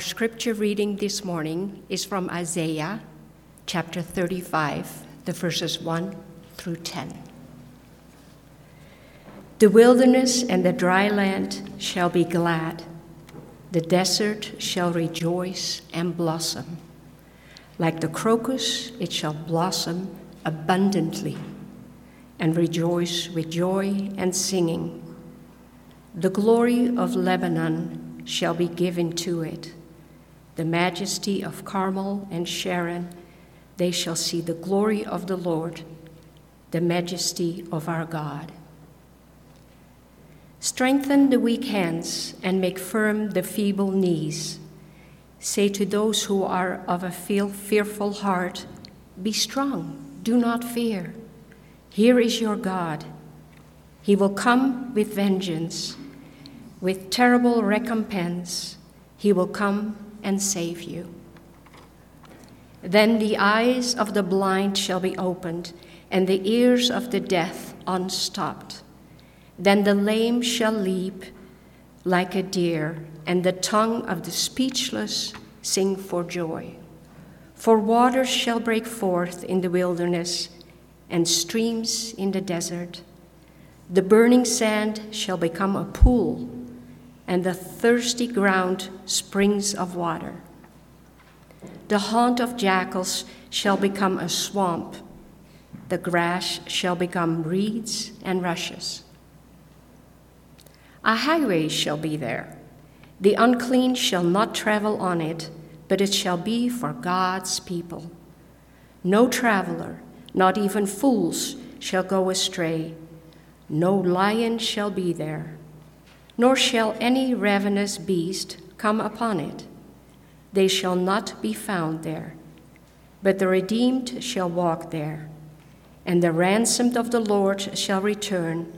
Our scripture reading this morning is from Isaiah chapter 35, the verses 1 through 10. The wilderness and the dry land shall be glad, the desert shall rejoice and blossom. Like the crocus, it shall blossom abundantly and rejoice with joy and singing. The glory of Lebanon shall be given to it the majesty of Carmel and Sharon, they shall see the glory of the Lord, the majesty of our God. Strengthen the weak hands and make firm the feeble knees. Say to those who are of a fearful heart, Be strong, do not fear. Here is your God. He will come with vengeance, with terrible recompense. He will come and save you. Then the eyes of the blind shall be opened, and the ears of the deaf unstopped. Then the lame shall leap like a deer, and the tongue of the speechless sing for joy. For waters shall break forth in the wilderness, and streams in the desert. The burning sand shall become a pool and the thirsty ground springs of water. The haunt of jackals shall become a swamp, the grass shall become reeds and rushes. A highway shall be there. The unclean shall not travel on it, but it shall be for God's people. No traveler, not even fools, shall go astray. No lion shall be there nor shall any ravenous beast come upon it. They shall not be found there, but the redeemed shall walk there, and the ransomed of the Lord shall return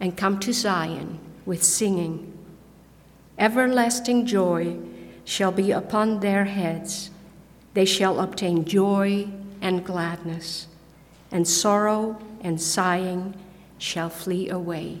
and come to Zion with singing. Everlasting joy shall be upon their heads. They shall obtain joy and gladness, and sorrow and sighing shall flee away.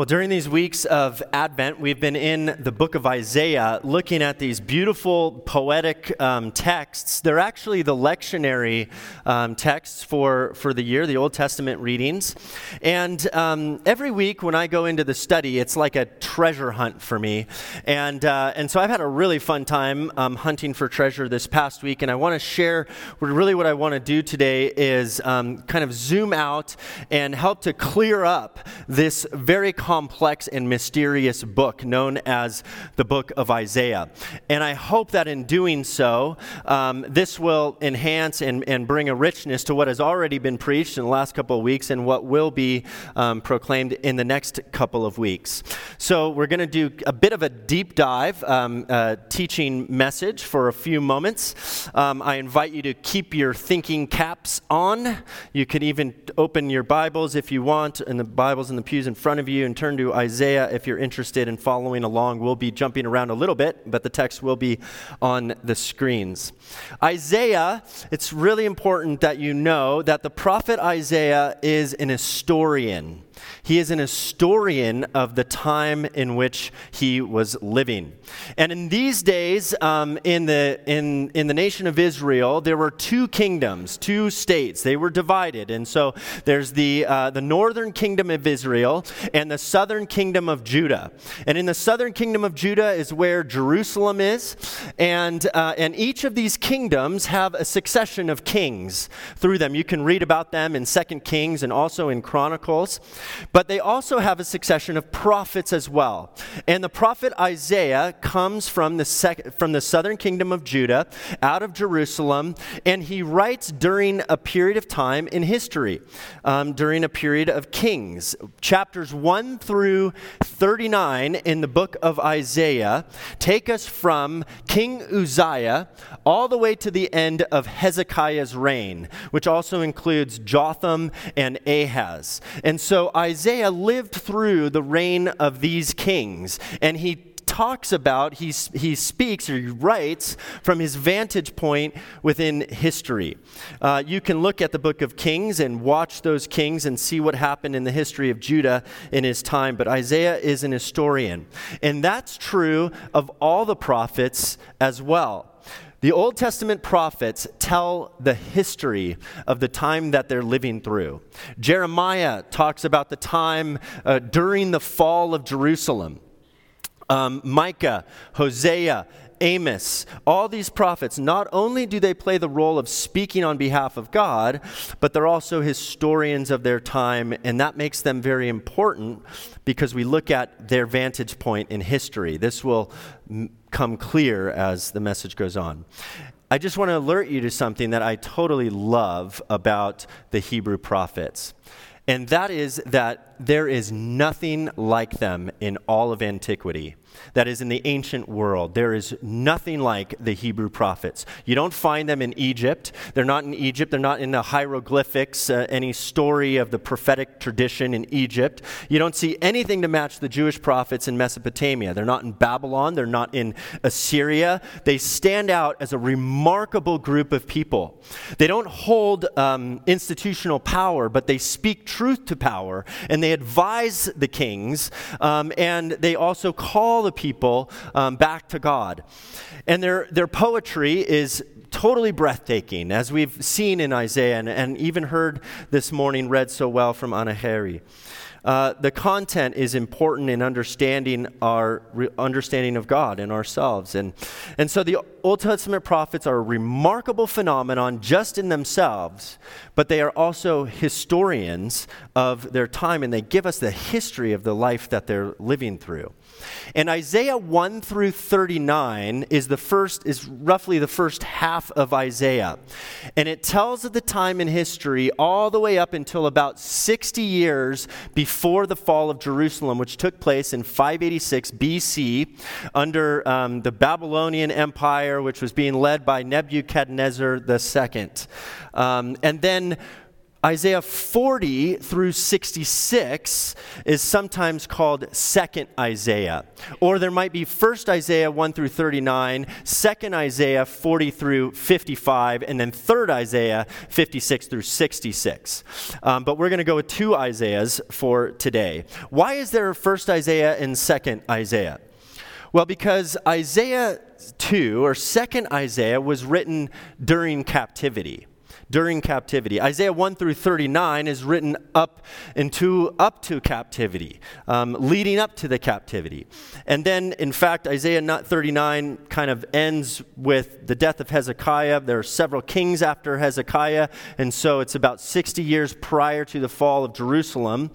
Well, during these weeks of Advent, we've been in the book of Isaiah looking at these beautiful poetic um, texts. They're actually the lectionary um, texts for, for the year, the Old Testament readings. And um, every week when I go into the study, it's like a treasure hunt for me. And, uh, and so I've had a really fun time um, hunting for treasure this past week. And I want to share really what I want to do today is um, kind of zoom out and help to clear up this very complex and mysterious book known as the book of Isaiah. And I hope that in doing so, um, this will enhance and, and bring a richness to what has already been preached in the last couple of weeks and what will be um, proclaimed in the next couple of weeks. So we're going to do a bit of a deep dive um, uh, teaching message for a few moments. Um, I invite you to keep your thinking caps on. You can even open your Bibles if you want, and the Bibles in the pews in front of you, and turn to Isaiah if you're interested in following along. We'll be jumping around a little bit, but the text will be on the screens. Isaiah, it's really important that you know that the prophet Isaiah is an historian. He is an historian of the time in which he was living. And in these days, um, in, the, in, in the nation of Israel, there were two kingdoms, two states. They were divided. And so there's the, uh, the northern kingdom of Israel and the southern kingdom of Judah. And in the southern kingdom of Judah is where Jerusalem is. And, uh, and each of these kingdoms have a succession of kings through them. You can read about them in Second Kings and also in Chronicles. But they also have a succession of prophets as well. And the prophet Isaiah comes from the, sec- from the southern kingdom of Judah, out of Jerusalem, and he writes during a period of time in history, um, during a period of kings. Chapters 1 through 39 in the book of Isaiah take us from King Uzziah all the way to the end of Hezekiah's reign, which also includes Jotham and Ahaz. And so Isaiah lived through the reign of these kings, and he talks about, he, he speaks or he writes from his vantage point within history. Uh, you can look at the book of Kings and watch those kings and see what happened in the history of Judah in his time. But Isaiah is an historian. And that's true of all the prophets as well. The Old Testament prophets tell the history of the time that they're living through. Jeremiah talks about the time uh, during the fall of Jerusalem. Um, Micah, Hosea, Amos, all these prophets, not only do they play the role of speaking on behalf of God, but they're also historians of their time, and that makes them very important because we look at their vantage point in history. This will m- come clear as the message goes on. I just want to alert you to something that I totally love about the Hebrew prophets. And that is that there is nothing like them in all of antiquity that is in the ancient world. There is nothing like the Hebrew prophets. You don't find them in Egypt. They're not in Egypt. They're not in the hieroglyphics, uh, any story of the prophetic tradition in Egypt. You don't see anything to match the Jewish prophets in Mesopotamia. They're not in Babylon. They're not in Assyria. They stand out as a remarkable group of people. They don't hold um, institutional power, but they speak truth to power and they advise the kings um, and they also call the people um, back to God. And their, their poetry is totally breathtaking, as we've seen in Isaiah and, and even heard this morning read so well from Anna Harry. Uh, the content is important in understanding our re- understanding of God and ourselves. And, and so the Old Testament prophets are a remarkable phenomenon just in themselves, but they are also historians of their time and they give us the history of the life that they're living through. And Isaiah 1 through 39 is the first is roughly the first half of Isaiah. And it tells of the time in history all the way up until about 60 years before the fall of Jerusalem, which took place in 586 BC under um, the Babylonian Empire, which was being led by Nebuchadnezzar II. Um, and then Isaiah 40 through 66 is sometimes called second Isaiah. Or there might be first Isaiah 1 through 39, second Isaiah 40 through 55, and then third Isaiah 56 through 66. Um, but we're going to go with two Isaiahs for today. Why is there first Isaiah and second Isaiah? Well, because Isaiah 2 or second Isaiah was written during captivity during captivity. Isaiah 1 through 39 is written up into up to captivity, um, leading up to the captivity. And then, in fact, Isaiah 39 kind of ends with the death of Hezekiah. There are several kings after Hezekiah, and so it's about 60 years prior to the fall of Jerusalem.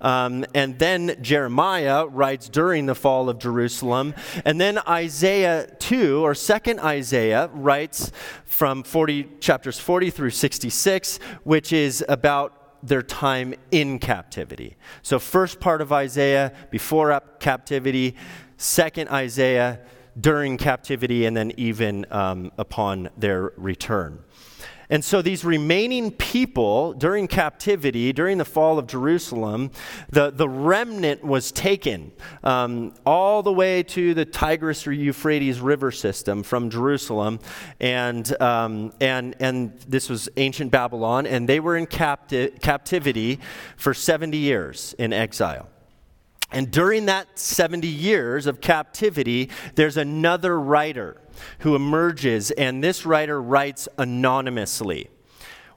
Um, and then Jeremiah writes during the fall of Jerusalem. And then Isaiah 2, or 2nd Isaiah, writes from 40, chapters 40 through 66, which is about their time in captivity. So, first part of Isaiah, before captivity, second Isaiah, during captivity, and then even um, upon their return. And so these remaining people during captivity, during the fall of Jerusalem, the, the remnant was taken um, all the way to the Tigris or Euphrates river system from Jerusalem. And, um, and, and this was ancient Babylon, and they were in capti- captivity for 70 years in exile. And during that 70 years of captivity, there's another writer who emerges, and this writer writes anonymously.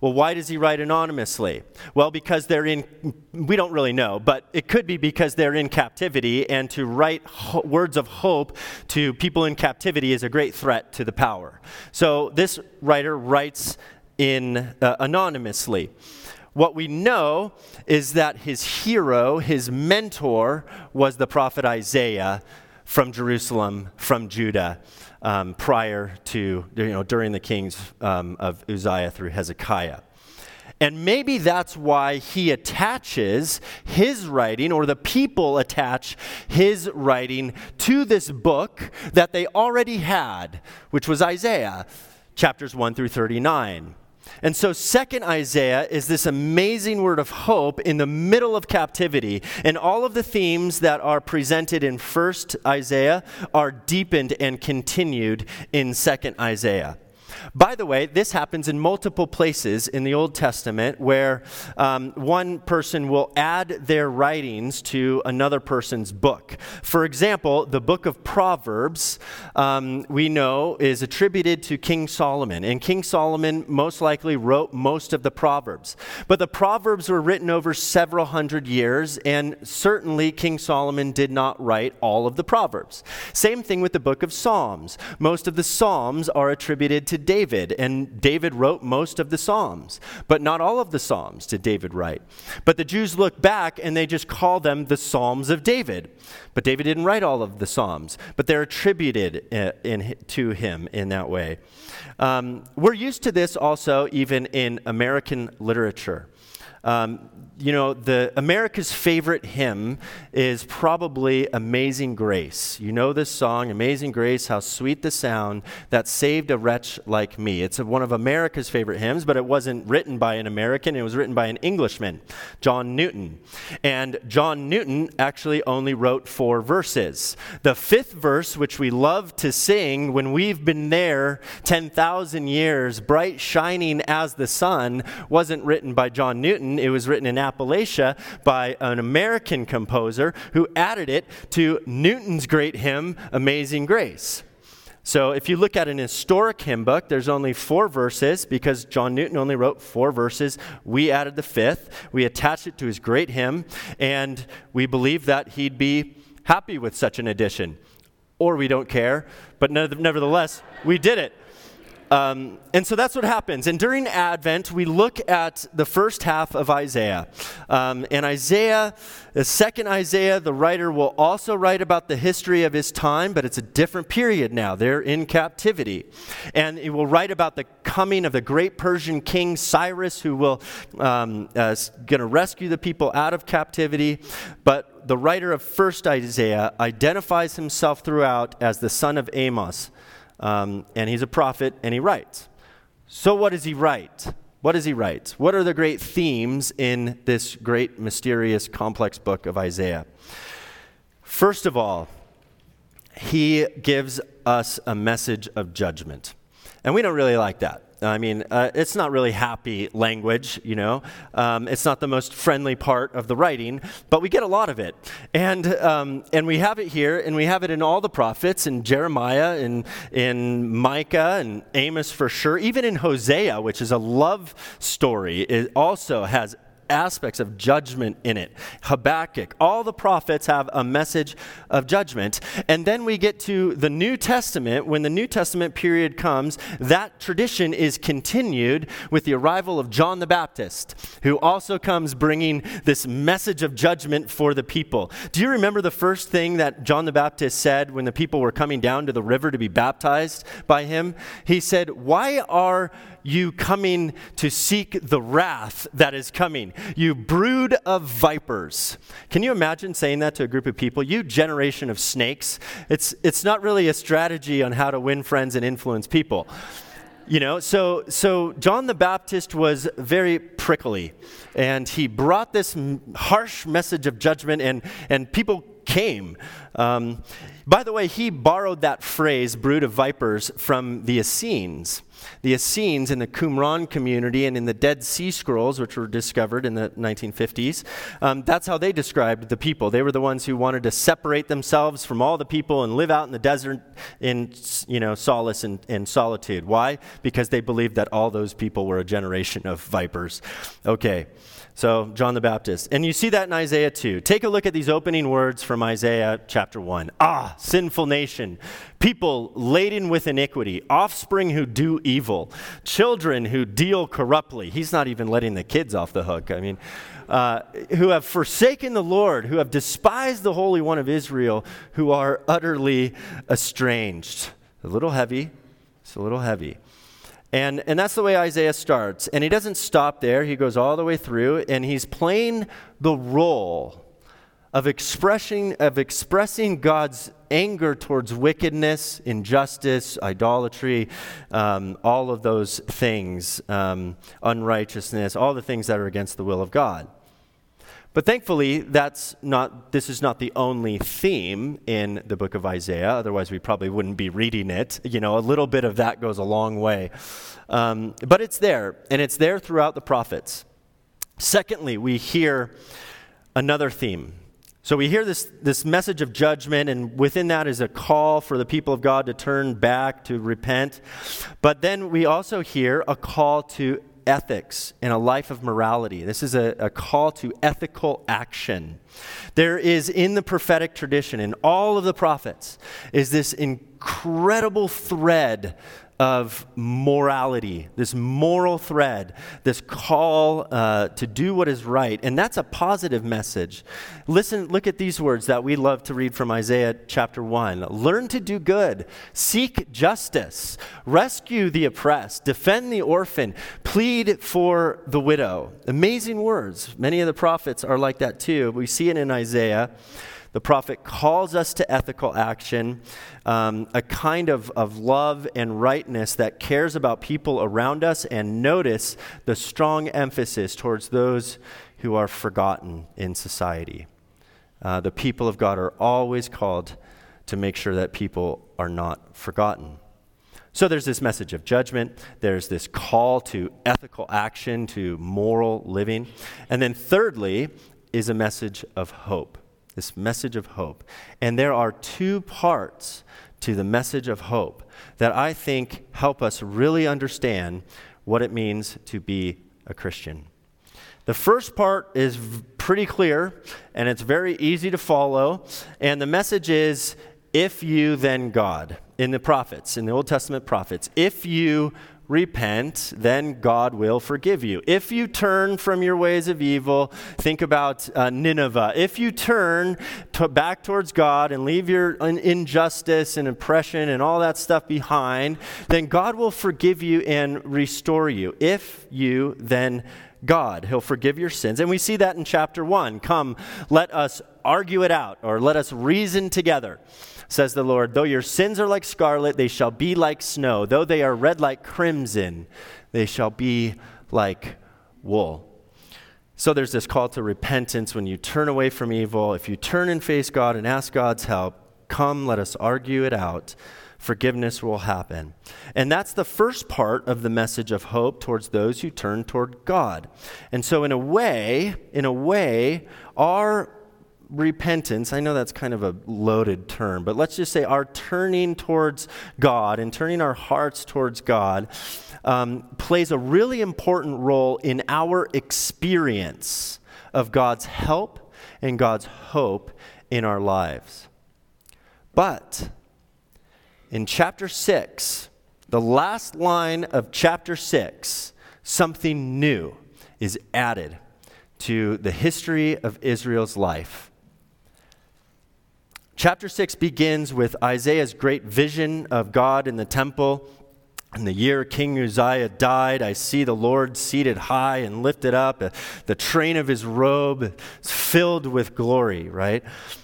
Well, why does he write anonymously? Well, because they're in, we don't really know, but it could be because they're in captivity, and to write ho- words of hope to people in captivity is a great threat to the power. So this writer writes in uh, anonymously. What we know is that his hero, his mentor, was the prophet Isaiah from Jerusalem, from Judah um, prior to, you know, during the kings um, of Uzziah through Hezekiah. And maybe that's why he attaches his writing, or the people attach his writing to this book that they already had, which was Isaiah, chapters 1 through 39. And so, second Isaiah is this amazing word of hope in the middle of captivity. And all of the themes that are presented in first Isaiah are deepened and continued in second Isaiah. By the way, this happens in multiple places in the Old Testament where um, one person will add their writings to another person's book. For example, the book of Proverbs, um, we know, is attributed to King Solomon. And King Solomon most likely wrote most of the Proverbs. But the Proverbs were written over several hundred years, and certainly King Solomon did not write all of the Proverbs. Same thing with the book of Psalms. Most of the Psalms are attributed to David, and David wrote most of the Psalms, but not all of the Psalms did David write. But the Jews look back and they just call them the Psalms of David. But David didn't write all of the Psalms, but they're attributed in, uh, in, to him in that way. Um, we're used to this also even in American literature. Um, you know, the America's favorite hymn is probably Amazing Grace. You know this song, Amazing Grace, how sweet the sound that saved a wretch like me. It's one of America's favorite hymns, but it wasn't written by an American, it was written by an Englishman, John Newton. And John Newton actually only wrote four verses. The fifth verse, which we love to sing when we've been there 10,000 years, bright shining as the sun, wasn't written by John Newton, it was written in Appalachia by an American composer who added it to Newton's great hymn, Amazing Grace. So if you look at an historic hymn book, there's only four verses because John Newton only wrote four verses. We added the fifth. We attached it to his great hymn, and we believe that he'd be happy with such an addition. Or we don't care, but nevertheless, we did it. Um, and so that's what happens. And during Advent, we look at the first half of Isaiah. Um, and Isaiah, the second Isaiah, the writer will also write about the history of his time, but it's a different period now. They're in captivity. And he will write about the coming of the great Persian king Cyrus, who will um, uh, going to rescue the people out of captivity. But the writer of first Isaiah identifies himself throughout as the son of Amos um, and he's a prophet, and he writes. So, what does he write? What does he write? What are the great themes in this great, mysterious, complex book of Isaiah? First of all, he gives us a message of judgment. And we don't really like that. I mean, uh, it's not really happy language, you know. Um, it's not the most friendly part of the writing, but we get a lot of it. And, um, and we have it here, and we have it in all the prophets, in Jeremiah, and in Micah, and Amos for sure. Even in Hosea, which is a love story, it also has aspects of judgment in it. Habakkuk, all the prophets have a message of judgment. And then we get to the New Testament. When the New Testament period comes, that tradition is continued with the arrival of John the Baptist, who also comes bringing this message of judgment for the people. Do you remember the first thing that John the Baptist said when the people were coming down to the river to be baptized by him? He said, Why are you coming to seek the wrath that is coming. You brood of vipers. Can you imagine saying that to a group of people? You generation of snakes. It's, it's not really a strategy on how to win friends and influence people. You know, so, so John the Baptist was very prickly, and he brought this harsh message of judgment, and, and people came. Um, by the way, he borrowed that phrase, brood of vipers, from the Essenes. The Essenes in the Qumran community and in the Dead Sea Scrolls, which were discovered in the 1950s, um, that's how they described the people. They were the ones who wanted to separate themselves from all the people and live out in the desert in you know, solace and, and solitude. Why? Because they believed that all those people were a generation of vipers. Okay. So, John the Baptist. And you see that in Isaiah 2. Take a look at these opening words from Isaiah chapter 1. Ah, sinful nation, people laden with iniquity, offspring who do evil, children who deal corruptly. He's not even letting the kids off the hook. I mean, uh, who have forsaken the Lord, who have despised the Holy One of Israel, who are utterly estranged. A little heavy. It's a little heavy. And, and that's the way Isaiah starts. And he doesn't stop there, he goes all the way through, and he's playing the role of expressing, of expressing God's anger towards wickedness, injustice, idolatry, um, all of those things, um, unrighteousness, all the things that are against the will of God. But thankfully, that's not, this is not the only theme in the book of Isaiah. Otherwise, we probably wouldn't be reading it. You know, a little bit of that goes a long way. Um, but it's there, and it's there throughout the prophets. Secondly, we hear another theme. So we hear this, this message of judgment, and within that is a call for the people of God to turn back, to repent. But then we also hear a call to ethics and a life of morality. This is a, a, call to ethical action. There is in the prophetic tradition, in all of the prophets, is this incredible thread of morality, this moral thread, this call uh, to do what is right. And that's a positive message. Listen, look at these words that we love to read from Isaiah chapter 1. Learn to do good, seek justice, rescue the oppressed, defend the orphan, plead for the widow. Amazing words. Many of the prophets are like that too. We see it in Isaiah. The prophet calls us to ethical action, um, a kind of, of love and rightness that cares about people around us, and notice the strong emphasis towards those who are forgotten in society. Uh, the people of God are always called to make sure that people are not forgotten. So there's this message of judgment, there's this call to ethical action, to moral living. And then, thirdly, is a message of hope this message of hope. And there are two parts to the message of hope that I think help us really understand what it means to be a Christian. The first part is pretty clear and it's very easy to follow. And the message is if you, then God. In the prophets, in the Old Testament prophets, if you repent, then God will forgive you. If you turn from your ways of evil, think about uh, Nineveh. If you turn to back towards God and leave your injustice and oppression and all that stuff behind, then God will forgive you and restore you. If you then God. He'll forgive your sins. And we see that in chapter 1. Come, let us argue it out, or let us reason together says the Lord. Though your sins are like scarlet, they shall be like snow. Though they are red like crimson, they shall be like wool. So there's this call to repentance when you turn away from evil. If you turn and face God and ask God's help, come, let us argue it out. Forgiveness will happen. And that's the first part of the message of hope towards those who turn toward God. And so in a way, in a way, our repentance, I know that's kind of a loaded term, but let's just say our turning towards God and turning our hearts towards God um, plays a really important role in our experience of God's help and God's hope in our lives. But in chapter 6, the last line of chapter 6, something new is added to the history of Israel's life. Chapter 6 begins with Isaiah's great vision of God in the temple. In the year King Uzziah died, I see the Lord seated high and lifted up. The train of his robe is filled with glory, right?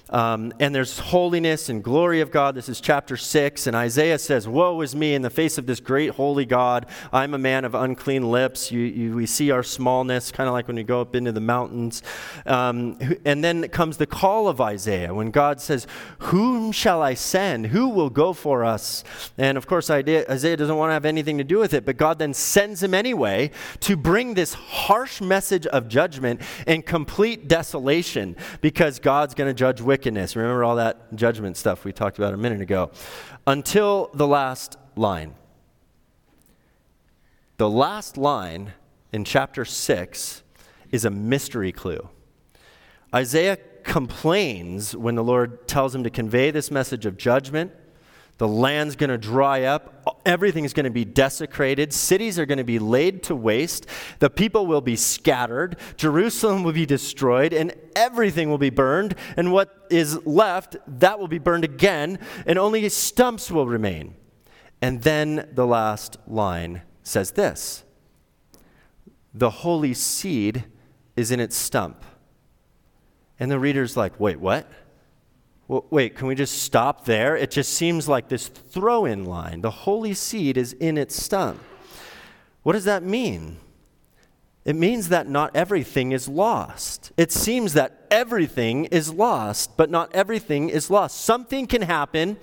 Um, and there's holiness and glory of God. This is chapter 6. And Isaiah says, Woe is me in the face of this great holy God. I'm a man of unclean lips. You, you, we see our smallness, kind of like when we go up into the mountains. Um, and then comes the call of Isaiah when God says, Whom shall I send? Who will go for us? And of course, Isaiah doesn't want to have anything to do with it, but God then sends him anyway to bring this harsh message of judgment and complete desolation because God's going to judge wicked wickedness. Remember all that judgment stuff we talked about a minute ago. Until the last line. The last line in chapter 6 is a mystery clue. Isaiah complains when the Lord tells him to convey this message of judgment the land's going to dry up. Everything's going to be desecrated. Cities are going to be laid to waste. The people will be scattered. Jerusalem will be destroyed, and everything will be burned. And what is left, that will be burned again, and only stumps will remain. And then the last line says this The holy seed is in its stump, And the reader's like, wait, what? Well, wait, can we just stop there? It just seems like this throw in line. The holy seed is in its stump. What does that mean? It means that not everything is lost. It seems that everything is lost, but not everything is lost. Something can happen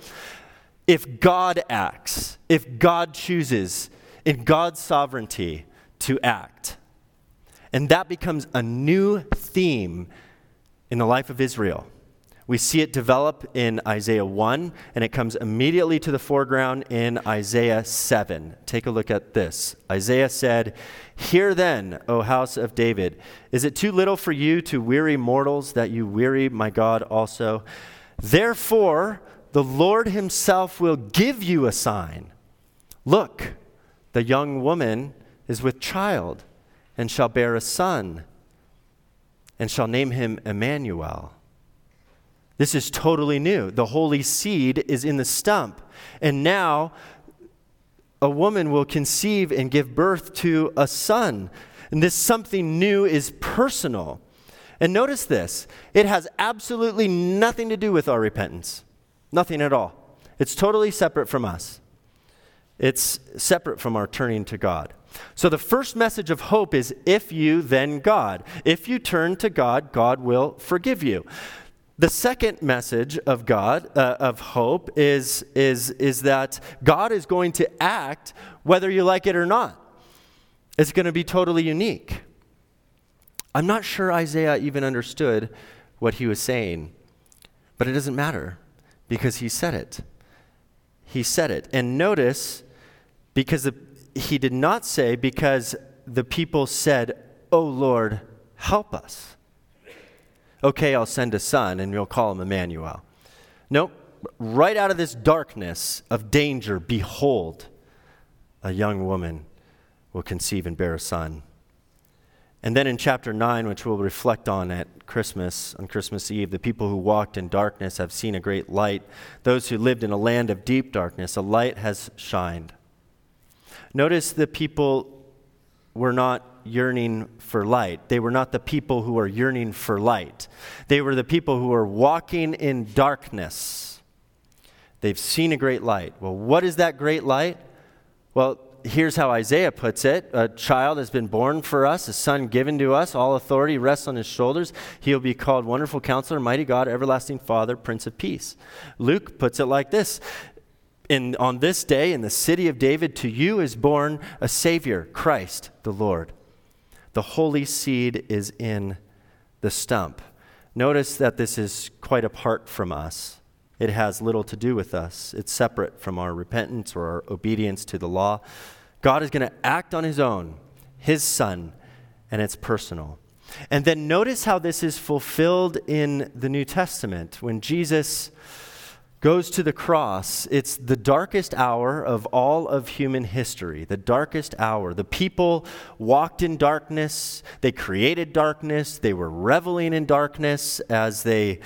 if God acts, if God chooses in God's sovereignty to act. And that becomes a new theme in the life of Israel. We see it develop in Isaiah 1, and it comes immediately to the foreground in Isaiah 7. Take a look at this. Isaiah said, Hear then, O house of David, is it too little for you to weary mortals that you weary my God also? Therefore, the Lord himself will give you a sign. Look, the young woman is with child and shall bear a son and shall name him Emmanuel. This is totally new. The holy seed is in the stump. And now a woman will conceive and give birth to a son. And this something new is personal. And notice this it has absolutely nothing to do with our repentance. Nothing at all. It's totally separate from us. It's separate from our turning to God. So the first message of hope is if you, then God. If you turn to God, God will forgive you. The second message of God, uh, of hope, is, is, is that God is going to act whether you like it or not. It's going to be totally unique. I'm not sure Isaiah even understood what he was saying, but it doesn't matter because he said it. He said it. And notice, because the, he did not say, because the people said, Oh Lord, help us okay, I'll send a son and you'll call him Emmanuel. Nope. Right out of this darkness of danger, behold, a young woman will conceive and bear a son. And then in chapter 9, which we'll reflect on at Christmas, on Christmas Eve, the people who walked in darkness have seen a great light. Those who lived in a land of deep darkness, a light has shined. Notice the people were not yearning for light. They were not the people who are yearning for light. They were the people who were walking in darkness. They've seen a great light. Well, what is that great light? Well, here's how Isaiah puts it A child has been born for us, a son given to us. All authority rests on his shoulders. He'll be called Wonderful Counselor, Mighty God, Everlasting Father, Prince of Peace. Luke puts it like this in, on this day in the city of David, to you is born a Savior, Christ the Lord. The holy seed is in the stump. Notice that this is quite apart from us. It has little to do with us. It's separate from our repentance or our obedience to the law. God is going to act on his own, his son, and it's personal. And then notice how this is fulfilled in the New Testament when Jesus goes to the cross, it's the darkest hour of all of human history. The darkest hour. The people walked in darkness, they created darkness, they were reveling in darkness as they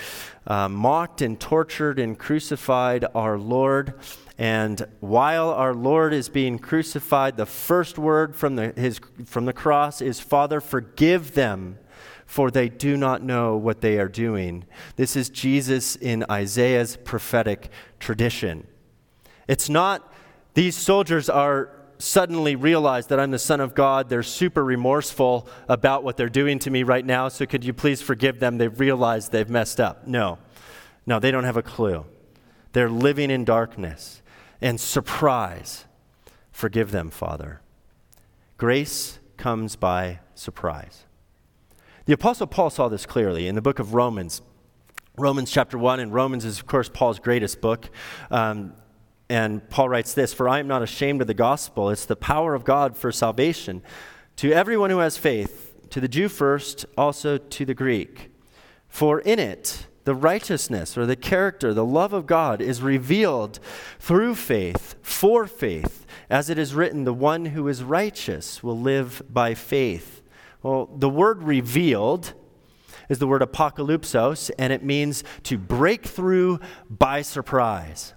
uh, mocked and tortured and crucified our Lord. And while our Lord is being crucified, the first word from the, his, from the cross is, Father, forgive them for they do not know what they are doing. This is Jesus in Isaiah's prophetic tradition. It's not these soldiers are suddenly realize that I'm the Son of God. They're super remorseful about what they're doing to me right now, so could you please forgive them? They've realized they've messed up. No, no, they don't have a clue. They're living in darkness. And surprise, forgive them, Father. Grace comes by surprise. The Apostle Paul saw this clearly in the book of Romans. Romans chapter 1, and Romans is, of course, Paul's greatest book. Um, and Paul writes this For I am not ashamed of the gospel, it's the power of God for salvation to everyone who has faith, to the Jew first, also to the Greek. For in it, the righteousness or the character, the love of God is revealed through faith, for faith. As it is written, the one who is righteous will live by faith. Well, the word revealed is the word apocalypsos, and it means to break through by surprise.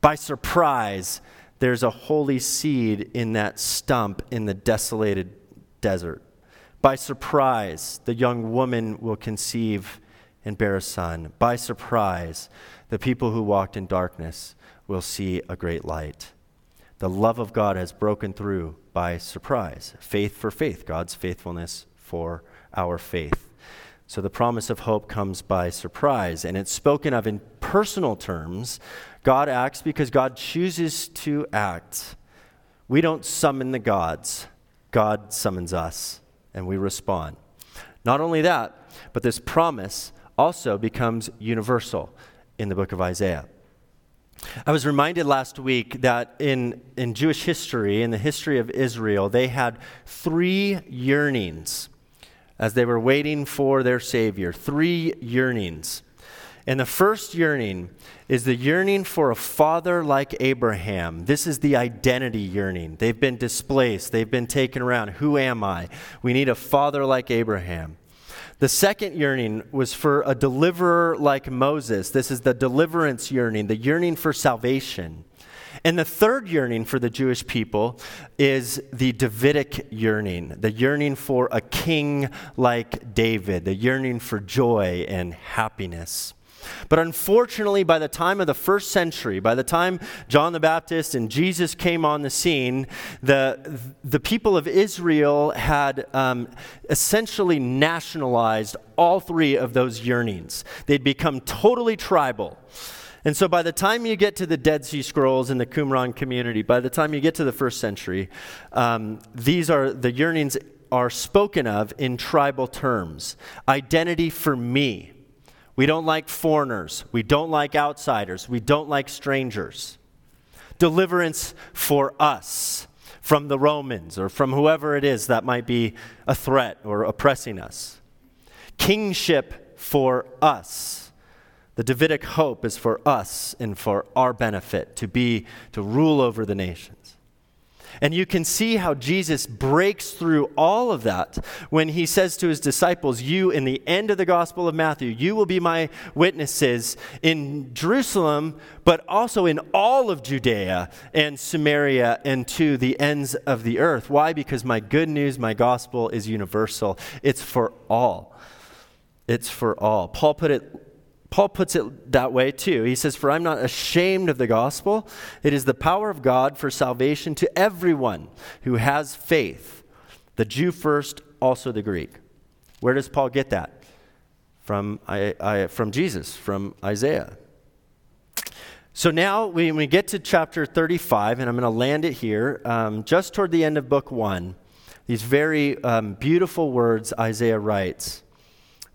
By surprise, there's a holy seed in that stump in the desolated desert. By surprise, the young woman will conceive and bear a son. By surprise, the people who walked in darkness will see a great light. The love of God has broken through by surprise. Faith for faith, God's faithfulness for our faith. So the promise of hope comes by surprise, and it's spoken of in personal terms. God acts because God chooses to act. We don't summon the gods, God summons us, and we respond. Not only that, but this promise also becomes universal in the book of Isaiah. I was reminded last week that in, in Jewish history, in the history of Israel, they had three yearnings as they were waiting for their Savior. Three yearnings. And the first yearning is the yearning for a father like Abraham. This is the identity yearning. They've been displaced, they've been taken around. Who am I? We need a father like Abraham. The second yearning was for a deliverer like Moses. This is the deliverance yearning, the yearning for salvation. And the third yearning for the Jewish people is the Davidic yearning, the yearning for a king like David, the yearning for joy and happiness. But unfortunately, by the time of the first century, by the time John the Baptist and Jesus came on the scene, the, the people of Israel had um, essentially nationalized all three of those yearnings. They'd become totally tribal. And so by the time you get to the Dead Sea Scrolls and the Qumran community, by the time you get to the first century, um, these are the yearnings are spoken of in tribal terms. Identity for me we don't like foreigners. We don't like outsiders. We don't like strangers. Deliverance for us from the Romans or from whoever it is that might be a threat or oppressing us. Kingship for us. The Davidic hope is for us and for our benefit to be, to rule over the nations. And you can see how Jesus breaks through all of that when he says to his disciples, You, in the end of the Gospel of Matthew, you will be my witnesses in Jerusalem, but also in all of Judea and Samaria and to the ends of the earth. Why? Because my good news, my gospel is universal, it's for all. It's for all. Paul put it Paul puts it that way too. He says, For I'm not ashamed of the gospel. It is the power of God for salvation to everyone who has faith, the Jew first, also the Greek. Where does Paul get that? From, I, I, from Jesus, from Isaiah. So now we, we get to chapter 35, and I'm going to land it here, um, just toward the end of book one. These very um, beautiful words Isaiah writes.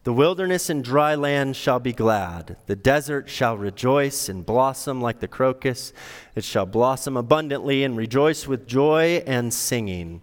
The wilderness and dry land shall be glad. The desert shall rejoice and blossom like the crocus. It shall blossom abundantly and rejoice with joy and singing.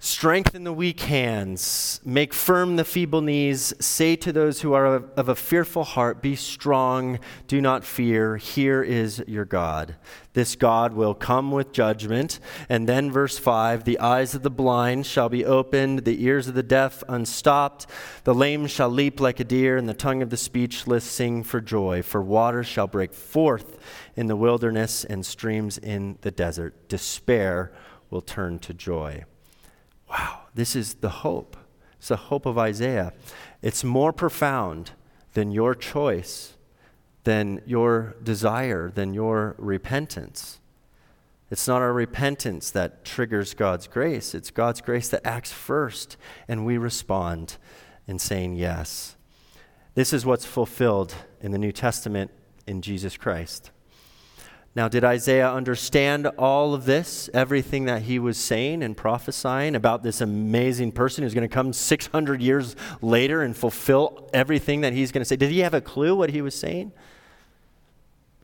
Strengthen the weak hands, make firm the feeble knees. Say to those who are of, a fearful heart, Be strong, do not fear. Here is your God. This God will come with judgment. And then, verse 5 The eyes of the blind shall be opened, the ears of the deaf unstopped. The lame shall leap like a deer, and the tongue of the speechless sing for joy. For waters shall break forth in the wilderness and streams in the desert. Despair will turn to joy. Wow, this is the hope. It's the hope of Isaiah. It's more profound than your choice, than your desire, than your repentance. It's not our repentance that triggers God's grace, it's God's grace that acts first, and we respond in saying yes. This is what's fulfilled in the New Testament in Jesus Christ. Now, did Isaiah understand all of this, everything that he was saying and prophesying about this amazing person who's going to come 600 years later and fulfill everything that he's going to say? Did he have a clue what he was saying?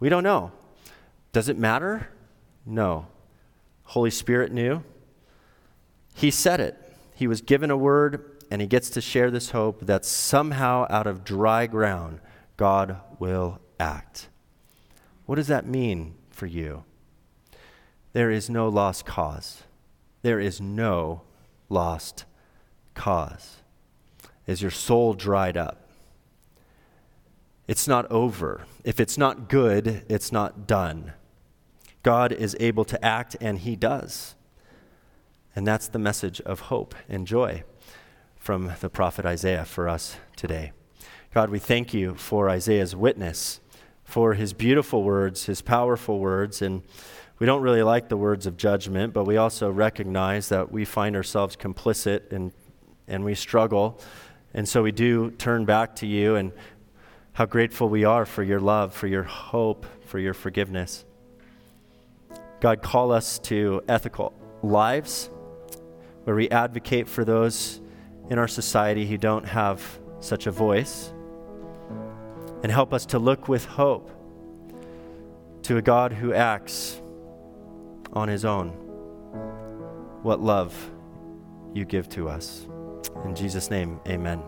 We don't know. Does it matter? No. Holy Spirit knew. He said it. He was given a word, and he gets to share this hope that somehow out of dry ground, God will act. What does that mean for you. There is no lost cause. There is no lost cause. Is your soul dried up? It's not over. If it's not good, it's not done. God is able to act, and He does. And that's the message of hope and joy from the prophet Isaiah for us today. God, we thank you for Isaiah's witness, for his beautiful words, his powerful words, and we don't really like the words of judgment, but we also recognize that we find ourselves complicit and, and we struggle. And so we do turn back to you and how grateful we are for your love, for your hope, for your forgiveness. God, call us to ethical lives where we advocate for those in our society who don't have such a voice. And help us to look with hope to a God who acts on his own. What love you give to us. In Jesus' name, amen.